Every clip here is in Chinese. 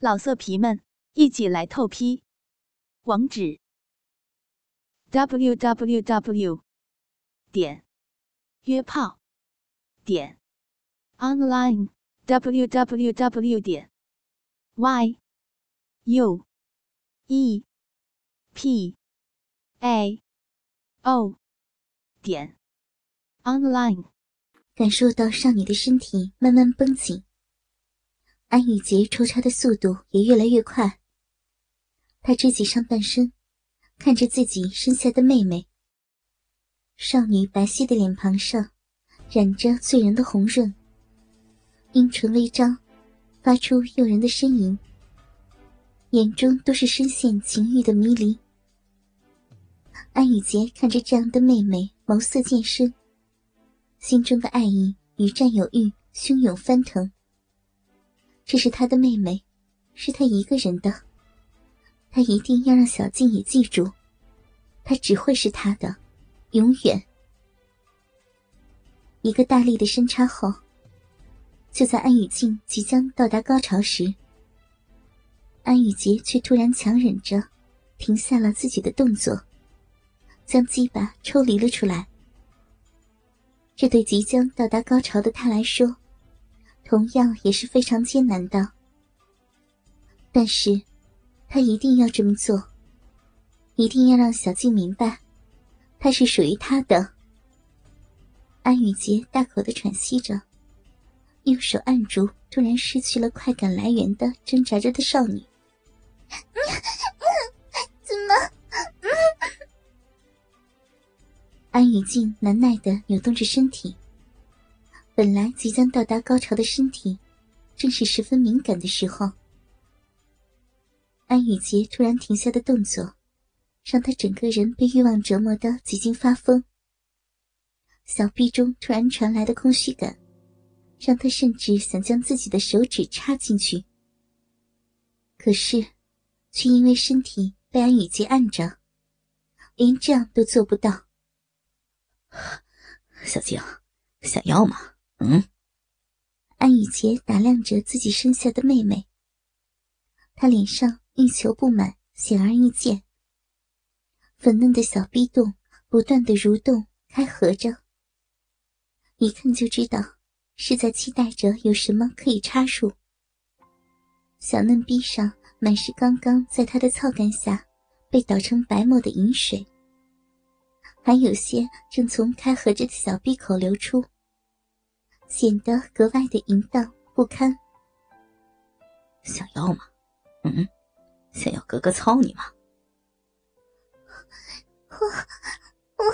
老色皮们，一起来透批！网址：w w w 点约炮点 online w w w 点 y u e p a o 点 online。感受到少女的身体慢慢绷紧。安雨洁抽插的速度也越来越快。他支起上半身，看着自己身下的妹妹。少女白皙的脸庞上，染着醉人的红润，阴唇微张，发出诱人的呻吟，眼中都是深陷情欲的迷离。安雨洁看着这样的妹妹，眸色渐深，心中的爱意与占有欲汹涌翻腾。这是他的妹妹，是他一个人的。他一定要让小静也记住，他只会是他的，永远。一个大力的深插后，就在安雨静即将到达高潮时，安雨洁却突然强忍着，停下了自己的动作，将鸡巴抽离了出来。这对即将到达高潮的他来说。同样也是非常艰难的，但是，他一定要这么做，一定要让小静明白，他是属于他的。安雨洁大口的喘息着，用手按住突然失去了快感来源的挣扎着的少女。怎么？安雨静难耐的扭动着身体。本来即将到达高潮的身体，正是十分敏感的时候。安雨洁突然停下的动作，让他整个人被欲望折磨的几近发疯。小臂中突然传来的空虚感，让他甚至想将自己的手指插进去。可是，却因为身体被安雨洁按着，连这样都做不到。小静，想要吗？嗯，安雨洁打量着自己身下的妹妹，她脸上欲求不满显而易见，粉嫩的小逼洞不断的蠕动开合着，一看就知道是在期待着有什么可以插入。小嫩逼上满是刚刚在她的操干下被捣成白沫的饮水，还有些正从开合着的小逼口流出。显得格外的淫荡不堪。想要吗？嗯，想要哥哥操你吗？我我。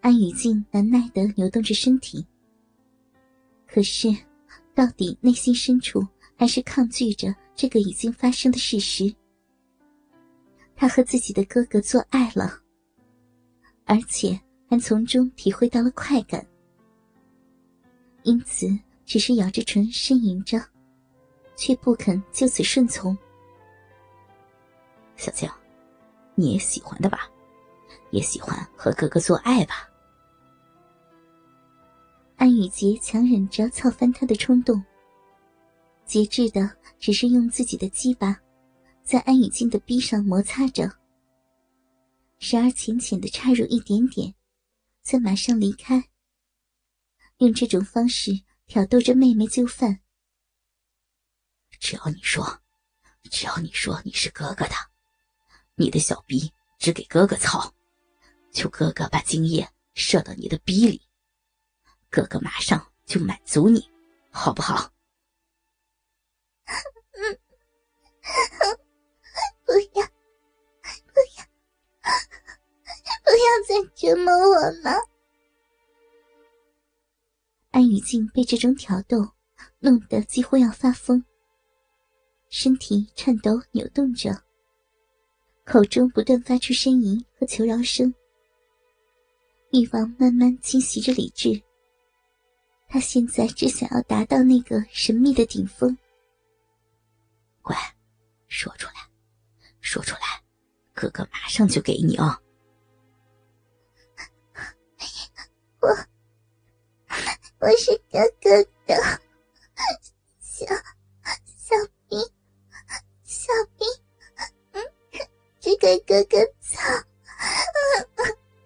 安雨静难耐的扭动着身体，可是，到底内心深处还是抗拒着这个已经发生的事实。他和自己的哥哥做爱了。而且还从中体会到了快感，因此只是咬着唇呻吟着，却不肯就此顺从。小静，你也喜欢的吧？也喜欢和哥哥做爱吧？安雨洁强忍着操翻他的冲动，节制的只是用自己的鸡巴，在安雨静的逼上摩擦着。时而浅浅的插入一点点，再马上离开。用这种方式挑逗着妹妹就范。只要你说，只要你说你是哥哥的，你的小逼只给哥哥操，求哥哥把精液射到你的逼里，哥哥马上就满足你，好不好？嗯，不要。不要再折磨我了！安雨静被这种挑逗弄得几乎要发疯，身体颤抖扭动着，口中不断发出呻吟和求饶声。欲望慢慢侵袭着理智，他现在只想要达到那个神秘的顶峰。乖，说出来，说出来，哥哥马上就给你哦！我我是哥哥的小小兵，小兵，嗯，只给哥哥操，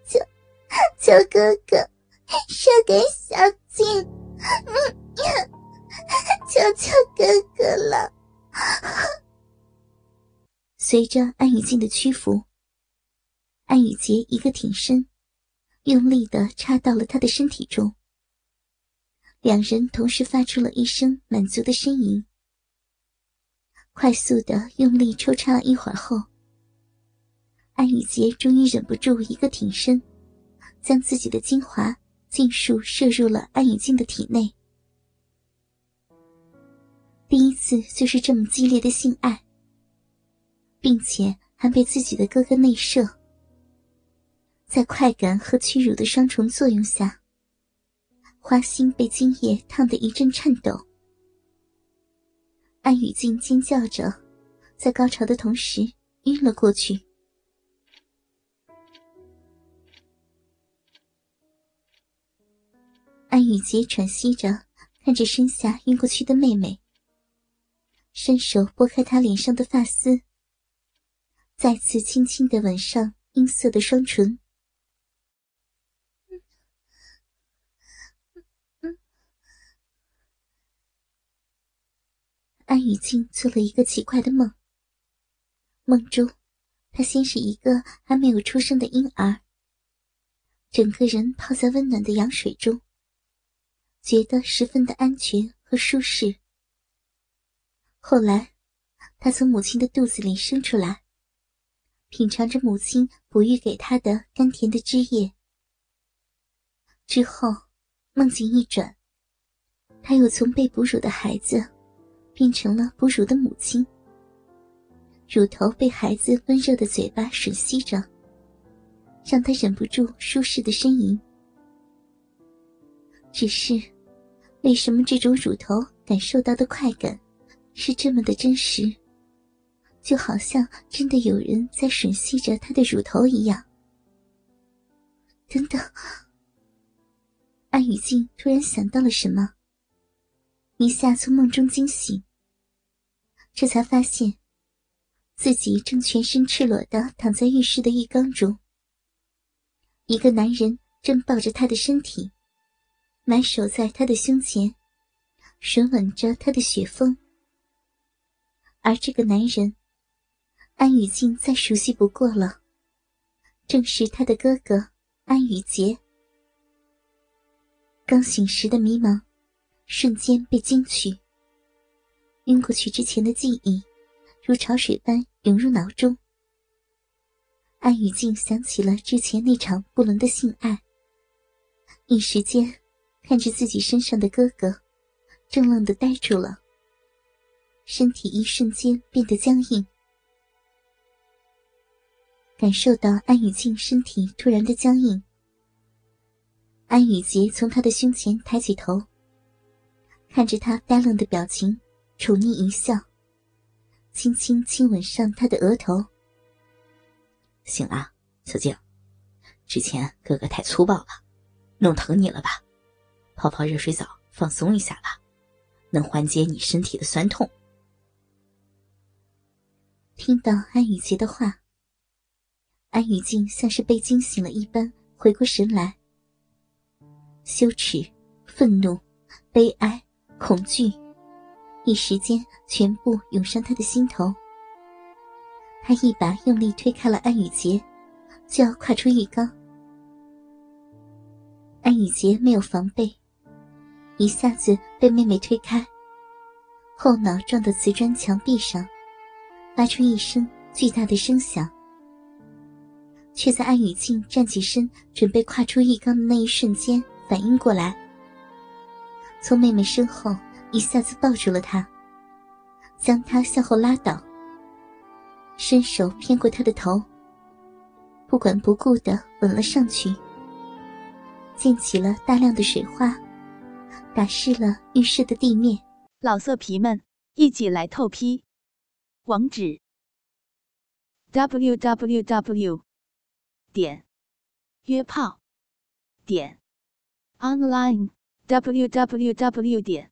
求求哥哥射给小静，嗯，求求哥哥了。随着安雨静的屈服，安雨洁一个挺身，用力的插到了他的身体中。两人同时发出了一声满足的呻吟，快速的用力抽插了一会儿后，安雨洁终于忍不住一个挺身，将自己的精华尽数射入了安雨静的体内。第一次就是这么激烈的性爱，并且还被自己的哥哥内射，在快感和屈辱的双重作用下。花心被精液烫得一阵颤抖，安雨静尖叫着，在高潮的同时晕了过去。安雨洁喘息着，看着身下晕过去的妹妹，伸手拨开她脸上的发丝，再次轻轻的吻上阴色的双唇。安雨静做了一个奇怪的梦。梦中，她先是一个还没有出生的婴儿，整个人泡在温暖的羊水中，觉得十分的安全和舒适。后来，她从母亲的肚子里生出来，品尝着母亲哺育给她的甘甜的汁液。之后，梦境一转，她又从被哺乳的孩子。变成了哺乳的母亲，乳头被孩子温热的嘴巴吮吸着，让他忍不住舒适的呻吟。只是，为什么这种乳头感受到的快感是这么的真实，就好像真的有人在吮吸着他的乳头一样？等等，安雨静突然想到了什么。一下从梦中惊醒，这才发现自己正全身赤裸的躺在浴室的浴缸中。一个男人正抱着她的身体，埋首在她的胸前，吮吻着她的雪峰。而这个男人，安雨静再熟悉不过了，正是他的哥哥安雨杰。刚醒时的迷茫。瞬间被惊取，晕过去之前的记忆，如潮水般涌入脑中。安雨静想起了之前那场不伦的性爱，一时间看着自己身上的哥哥，怔愣的呆住了，身体一瞬间变得僵硬。感受到安雨静身体突然的僵硬，安雨洁从他的胸前抬起头。看着他呆愣的表情，宠溺一笑，轻轻亲吻上他的额头。醒了，小静，之前哥哥太粗暴了，弄疼你了吧？泡泡热水澡，放松一下吧，能缓解你身体的酸痛。听到安雨洁的话，安雨静像是被惊醒了一般，回过神来，羞耻、愤怒、悲哀。恐惧，一时间全部涌上他的心头。他一把用力推开了安雨洁，就要跨出浴缸。安雨洁没有防备，一下子被妹妹推开，后脑撞到瓷砖墙壁上，发出一声巨大的声响。却在安雨静站起身准备跨出浴缸的那一瞬间，反应过来。从妹妹身后一下子抱住了他，将他向后拉倒，伸手偏过他的头，不管不顾的吻了上去，溅起了大量的水花，打湿了浴室的地面。老色皮们，一起来透批，网址：w w w. 点约炮点 online。www 点